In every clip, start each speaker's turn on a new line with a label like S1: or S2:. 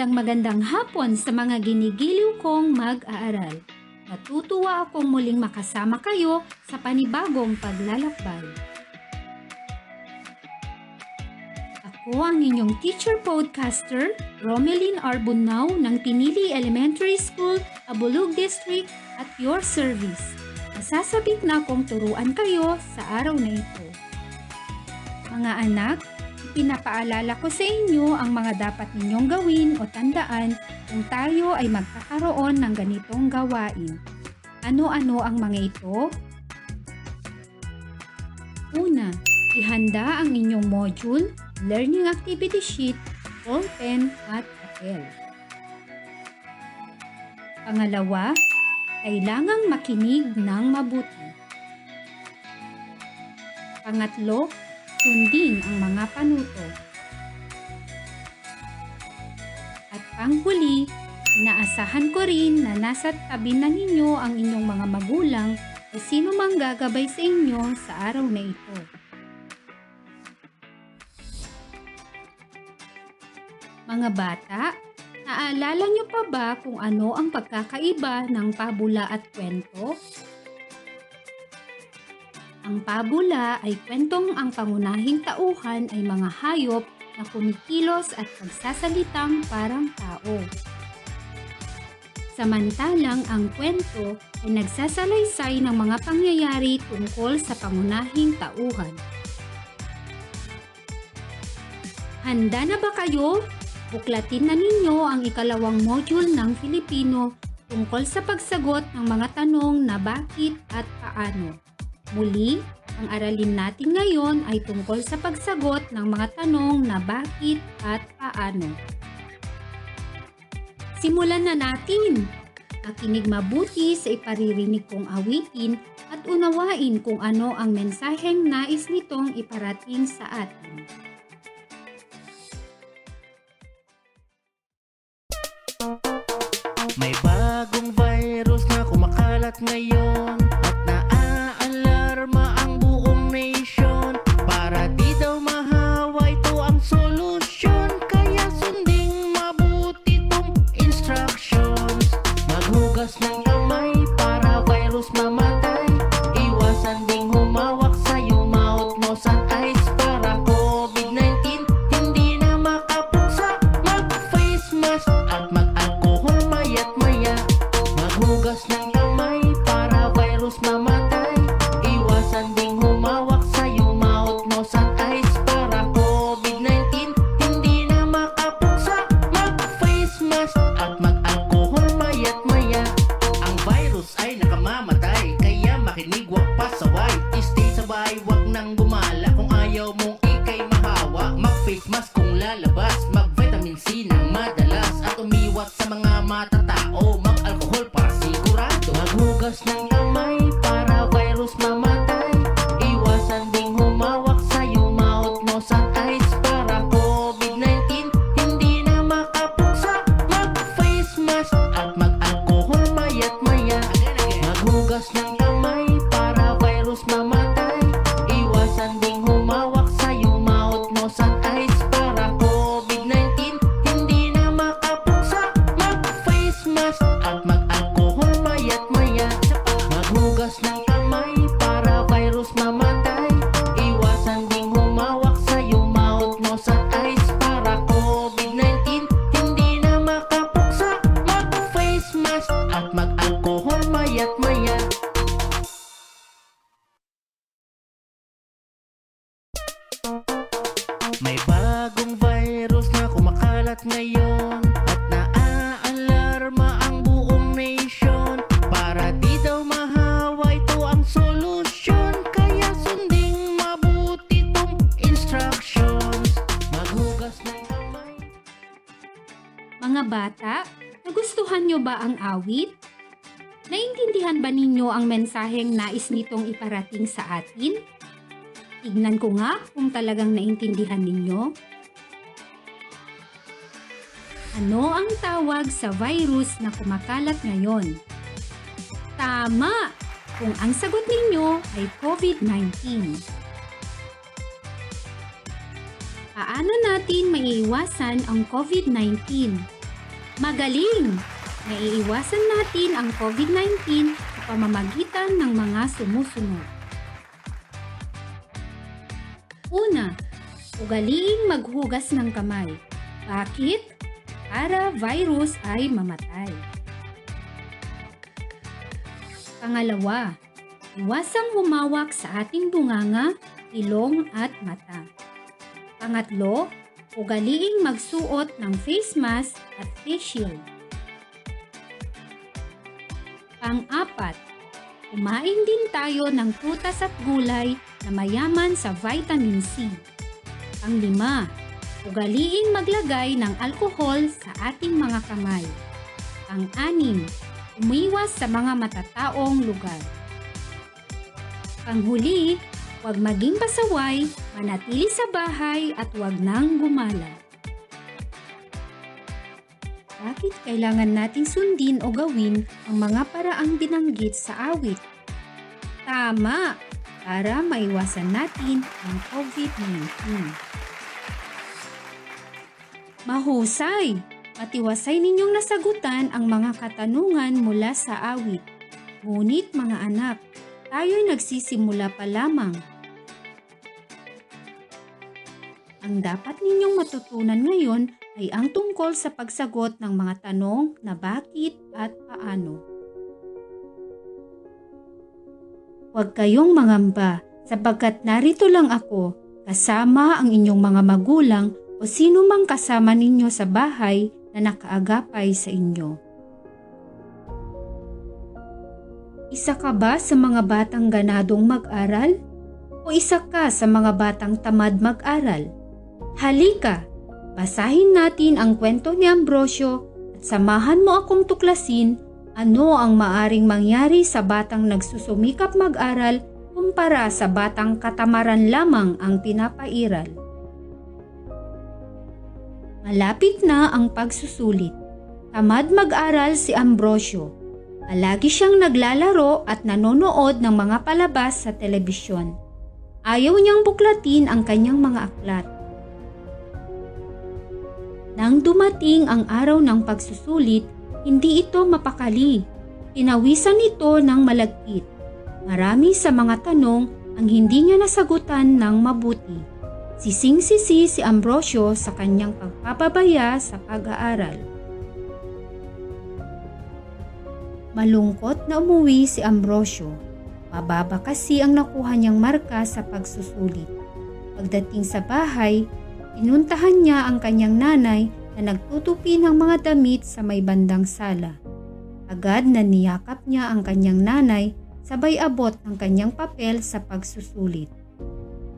S1: Magandang magandang hapon sa mga ginigiliw kong mag-aaral. Natutuwa akong muling makasama kayo sa panibagong paglalakbay. Ako ang inyong teacher podcaster, Romeline Arbunao ng Pinili Elementary School, Abulug District at your service. Masasabik na akong turuan kayo sa araw na ito. Mga anak, Pinapaalala ko sa inyo ang mga dapat ninyong gawin o tandaan kung tayo ay magkakaroon ng ganitong gawain. Ano-ano ang mga ito? Una, ihanda ang inyong module, learning activity sheet, ballpen at papel. Pangalawa, kailangang makinig ng mabuti. Pangatlo, sundin ang mga panuto. At panghuli, inaasahan ko rin na nasa tabi na ninyo ang inyong mga magulang o sino mang gagabay sa inyo sa araw na ito. Mga bata, naalala niyo pa ba kung ano ang pagkakaiba ng pabula at kwento? Ang pabula ay kwentong ang pangunahing tauhan ay mga hayop na kumikilos at magsasalitang parang tao. Samantalang ang kwento ay nagsasalaysay ng mga pangyayari tungkol sa pangunahing tauhan. Handa na ba kayo? Buklatin na ninyo ang ikalawang module ng Filipino tungkol sa pagsagot ng mga tanong na bakit at paano. Muli, ang aralin natin ngayon ay tungkol sa pagsagot ng mga tanong na bakit at paano. Simulan na natin! Nakinig mabuti sa iparirinig kong awitin at unawain kung ano ang mensaheng nais nitong iparating sa atin.
S2: May bagong virus na kumakalat ngayon nang gumala. Kung ayaw mong ikay mahawa Mag-face mask kung lalabas. Mag-vitamin C ng madalas. At umiwas sa mga matatao
S1: nyo ba ang awit? Naintindihan ba ninyo ang mensaheng nais nitong iparating sa atin? Tignan ko nga kung talagang naintindihan ninyo. Ano ang tawag sa virus na kumakalat ngayon? Tama! Kung ang sagot ninyo ay COVID-19. Paano natin maiiwasan ang COVID-19? Magaling! Naiiwasan natin ang COVID-19 sa pamamagitan ng mga sumusunod. Una, ugaliing maghugas ng kamay. Bakit? Para virus ay mamatay. Pangalawa, iwasang humawak sa ating bunganga, ilong at mata. Pangatlo, ugaliing magsuot ng face mask at face shield. Pang-apat, kumain din tayo ng prutas at gulay na mayaman sa vitamin C. Pang-lima, ugaliing maglagay ng alkohol sa ating mga kamay. Pang-anim, umiwas sa mga matataong lugar. Panghuli, huwag maging pasaway, manatili sa bahay at huwag nang gumala. Bakit kailangan nating sundin o gawin ang mga paraang binanggit sa awit? Tama! Para maiwasan natin ang COVID-19. Mahusay! Matiwasay ninyong nasagutan ang mga katanungan mula sa awit. Ngunit mga anak, tayo'y nagsisimula pa lamang. Ang dapat ninyong matutunan ngayon ay ang tungkol sa pagsagot ng mga tanong na bakit at paano. Huwag kayong mangamba sapagkat narito lang ako kasama ang inyong mga magulang o sino mang kasama ninyo sa bahay na nakaagapay sa inyo. Isa ka ba sa mga batang ganadong mag-aral? O isa ka sa mga batang tamad mag-aral? Halika, basahin natin ang kwento ni Ambrosio at samahan mo akong tuklasin ano ang maaring mangyari sa batang nagsusumikap mag-aral kumpara sa batang katamaran lamang ang pinapairal. Malapit na ang pagsusulit. Tamad mag-aral si Ambrosio. Palagi siyang naglalaro at nanonood ng mga palabas sa telebisyon. Ayaw niyang buklatin ang kanyang mga aklat. Nang dumating ang araw ng pagsusulit, hindi ito mapakali. Tinawisan ito ng malagkit. Marami sa mga tanong ang hindi niya nasagutan ng mabuti. Sising-sisi si Ambrosio sa kanyang pagpapabaya sa pag-aaral. Malungkot na umuwi si Ambrosio. Mababa kasi ang nakuha niyang marka sa pagsusulit. Pagdating sa bahay, pinuntahan niya ang kanyang nanay na nagtutupi ng mga damit sa may bandang sala. Agad na niyakap niya ang kanyang nanay sabay abot ng kanyang papel sa pagsusulit.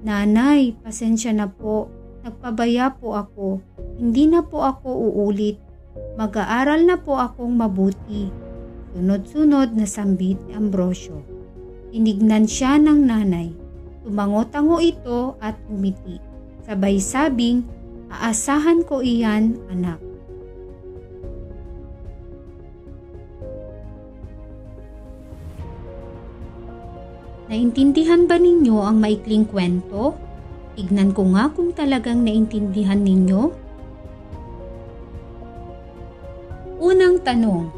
S1: Nanay, pasensya na po. Nagpabaya po ako. Hindi na po ako uulit. Mag-aaral na po akong mabuti. Sunod-sunod na sambit ni Ambrosio. Tinignan siya ng nanay. Tumango-tango ito at umiti. Sabay sabing, aasahan ko iyan, anak. Naintindihan ba ninyo ang maikling kwento? Tignan ko nga kung talagang naintindihan ninyo. Unang tanong,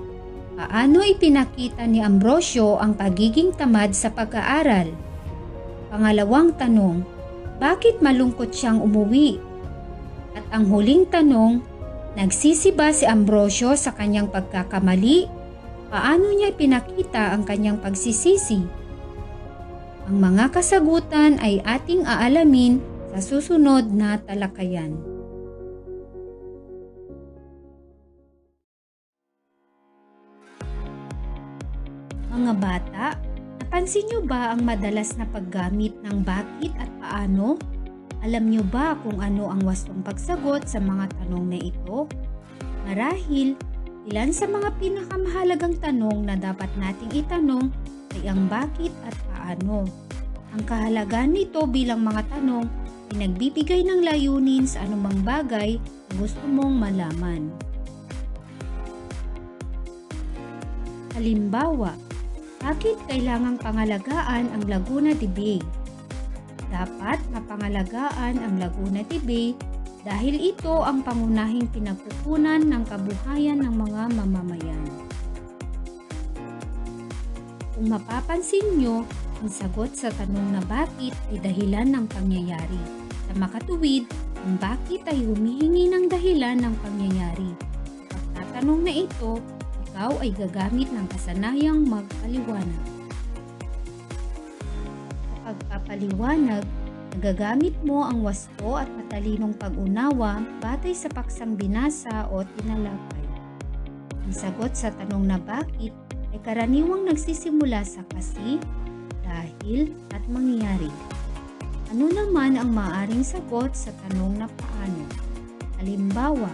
S1: paano ipinakita ni Ambrosio ang pagiging tamad sa pag-aaral? Pangalawang tanong, bakit malungkot siyang umuwi? At ang huling tanong, nagsisi ba si Ambrosio sa kanyang pagkakamali? Paano niya ipinakita ang kanyang pagsisisi? Ang mga kasagutan ay ating aalamin sa susunod na talakayan. Mga bata, napansin niyo ba ang madalas na paggamit ng bakit at paano? Alam niyo ba kung ano ang wastong pagsagot sa mga tanong na ito? Marahil, ilan sa mga pinakamahalagang tanong na dapat nating itanong ay ang bakit at paano. Ang kahalagaan nito bilang mga tanong ay nagbibigay ng layunin sa anumang bagay na gusto mong malaman. Halimbawa, bakit kailangang pangalagaan ang Laguna de Bay? Dapat mapangalagaan ang Laguna de Bay dahil ito ang pangunahing pinagkukunan ng kabuhayan ng mga mamamayan. Kung mapapansin nyo, ang sagot sa tanong na bakit ay dahilan ng pangyayari. Sa makatuwid, ang bakit ay humihingi ng dahilan ng pangyayari. Pagtatanong na ito, ikaw ay gagamit ng kasanayang magpaliwanag. Sa pagpapaliwanag, nagagamit mo ang wasto at matalinong pag-unawa batay sa paksang binasa o tinalakay. Ang sagot sa tanong na bakit ay karaniwang nagsisimula sa kasi, dahil at mangyayari. Ano naman ang maaring sagot sa tanong na paano? Halimbawa,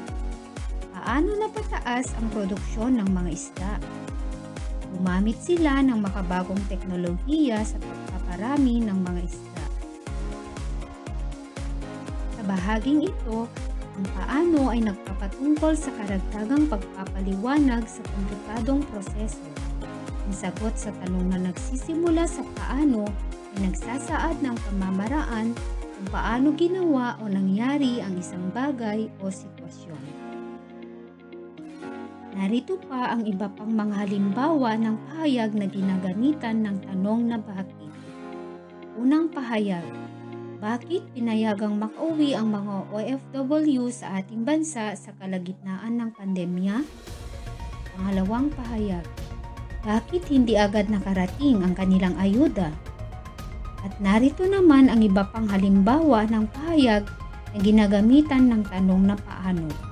S1: paano napataas ang produksyon ng mga isda? Gumamit sila ng makabagong teknolohiya sa pagpaparami ng mga isda. Sa bahaging ito, ang paano ay nagpapatungkol sa karagdagang pagpapaliwanag sa komplikadong proseso. Ang sagot sa tanong na nagsisimula sa paano ay nagsasaad ng pamamaraan kung paano ginawa o nangyari ang isang bagay o sitwasyon. Narito pa ang iba pang mga halimbawa ng pahayag na ginagamitan ng tanong na bakit. Unang pahayag, bakit pinayagang makauwi ang mga OFW sa ating bansa sa kalagitnaan ng pandemya? Pangalawang pahayag, bakit hindi agad nakarating ang kanilang ayuda? At narito naman ang iba pang halimbawa ng pahayag na ginagamitan ng tanong na paano.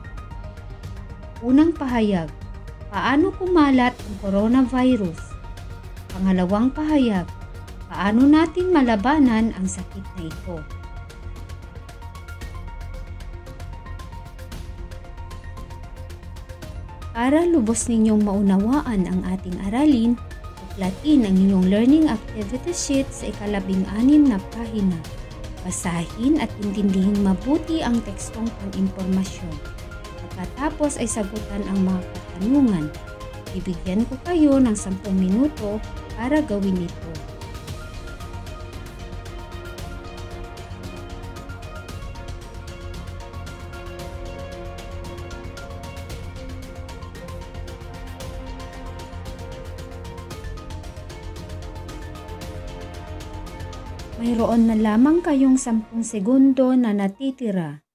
S1: Unang pahayag, paano kumalat ang coronavirus? Pangalawang pahayag, paano natin malabanan ang sakit na ito? Para lubos ninyong maunawaan ang ating aralin, uklatin ang inyong learning activity sheet sa ikalabing anim na pahina. Basahin at intindihin mabuti ang tekstong pang-impormasyon. Pagkatapos ay sagutan ang mga katanungan. Bibigyan ko kayo ng 10 minuto para gawin ito. Mayroon na lamang kayong 10 segundo na natitira.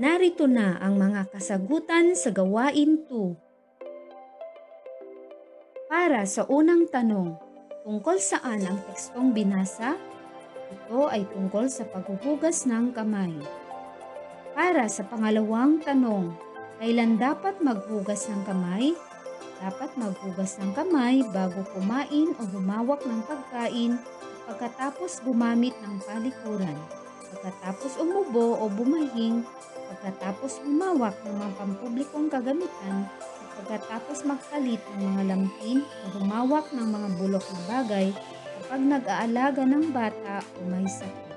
S1: Narito na ang mga kasagutan sa gawain 2. Para sa unang tanong, tungkol saan ang tekstong binasa? Ito ay tungkol sa paghuhugas ng kamay. Para sa pangalawang tanong, kailan dapat maghugas ng kamay? Dapat maghugas ng kamay bago kumain o humawak ng pagkain pagkatapos gumamit ng palikuran, pagkatapos umubo o bumahing, pagkatapos humawak ng mga pampublikong kagamitan, at pagkatapos magpalit ng mga lampin o humawak ng mga bulok na bagay kapag nag-aalaga ng bata o may sakit.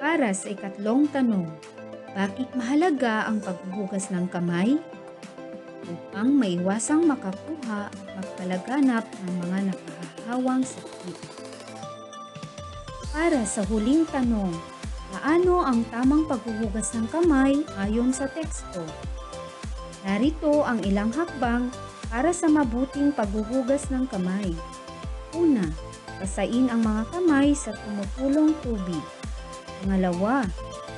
S1: Para sa ikatlong tanong, bakit mahalaga ang paghuhugas ng kamay? Upang maiwasang makakuha at magpalaganap ng mga nakahahawang sakit. Para sa huling tanong, paano ang tamang paghuhugas ng kamay ayon sa teksto? Narito ang ilang hakbang para sa mabuting paghuhugas ng kamay. Una, basain ang mga kamay sa tumutulong tubig. Pangalawa,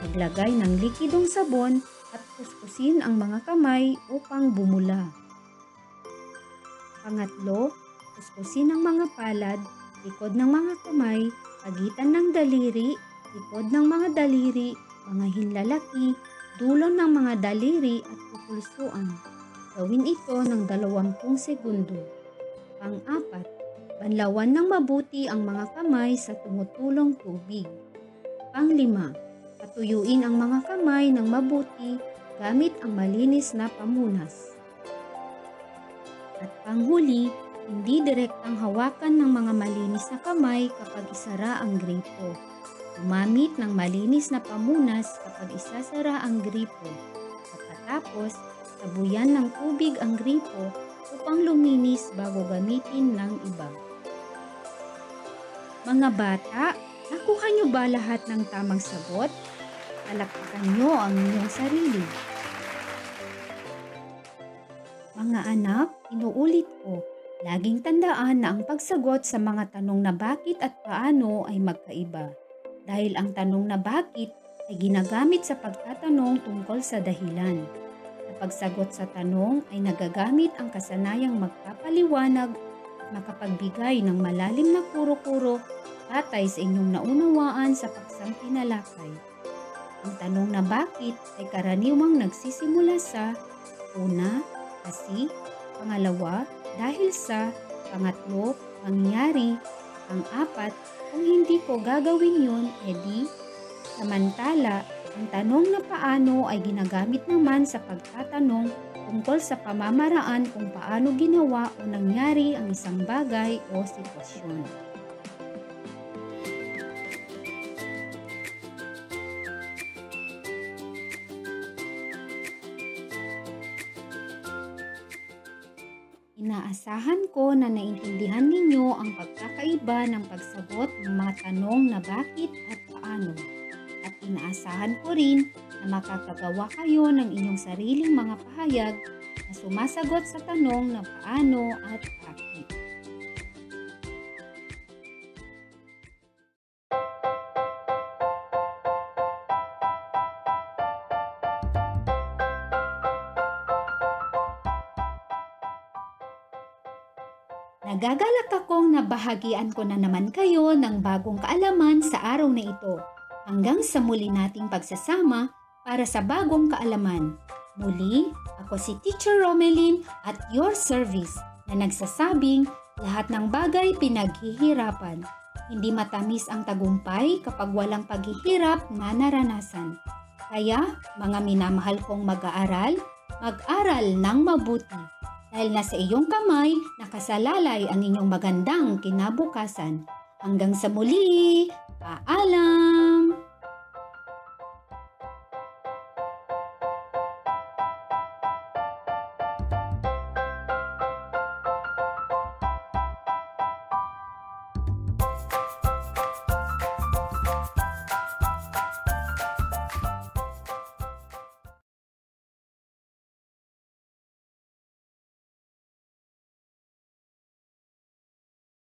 S1: maglagay ng likidong sabon at kuskusin ang mga kamay upang bumula. Pangatlo, kuskusin ang mga palad, likod ng mga kamay, pagitan ng daliri, likod ng mga daliri, mga hinlalaki, dulo ng mga daliri at pupulsuan. Gawin ito ng 20 segundo. Pang-apat, banlawan ng mabuti ang mga kamay sa tumutulong tubig. Panglima, patuyuin ang mga kamay ng mabuti gamit ang malinis na pamunas. At panghuli, hindi direktang hawakan ng mga malinis na kamay kapag isara ang gripo. Gumamit ng malinis na pamunas kapag isasara ang gripo. Tapos, sabuyan ng tubig ang gripo upang luminis bago gamitin ng iba. Mga bata, nakuha niyo ba lahat ng tamang sagot? Palakpakan niyo ang inyong sarili. Mga anak, inuulit ko, laging tandaan na ang pagsagot sa mga tanong na bakit at paano ay magkaiba. Dahil ang tanong na bakit ay ginagamit sa pagtatanong tungkol sa dahilan. Sa pagsagot sa tanong ay nagagamit ang kasanayang magpapaliwanag makapagbigay ng malalim na kuro-kuro batay sa inyong naunawaan sa paksang tinalakay. Ang tanong na bakit ay karaniwang nagsisimula sa una, kasi, pangalawa, dahil sa, pangatlo, mangyari, pang-apat, kung hindi ko gagawin yun, edi, samantala, ang tanong na paano ay ginagamit naman sa pagtatanong tungkol sa pamamaraan kung paano ginawa o nangyari ang isang bagay o sitwasyon. Inaasahan ko na naintindihan ninyo ang pagkakaiba ng pagsagot ng mga tanong na bakit at paano. At inaasahan ko rin na makakagawa kayo ng inyong sariling mga pahayag na sumasagot sa tanong na paano at bakit. Nagagalak akong nabahagian ko na naman kayo ng bagong kaalaman sa araw na ito. Hanggang sa muli nating pagsasama para sa bagong kaalaman. Muli, ako si Teacher Romelin at your service na nagsasabing lahat ng bagay pinaghihirapan. Hindi matamis ang tagumpay kapag walang paghihirap na naranasan. Kaya, mga minamahal kong mag-aaral, mag-aral ng mabuti dahil nasa iyong kamay nakasalalay ang inyong magandang kinabukasan. Hanggang sa muli, paalam!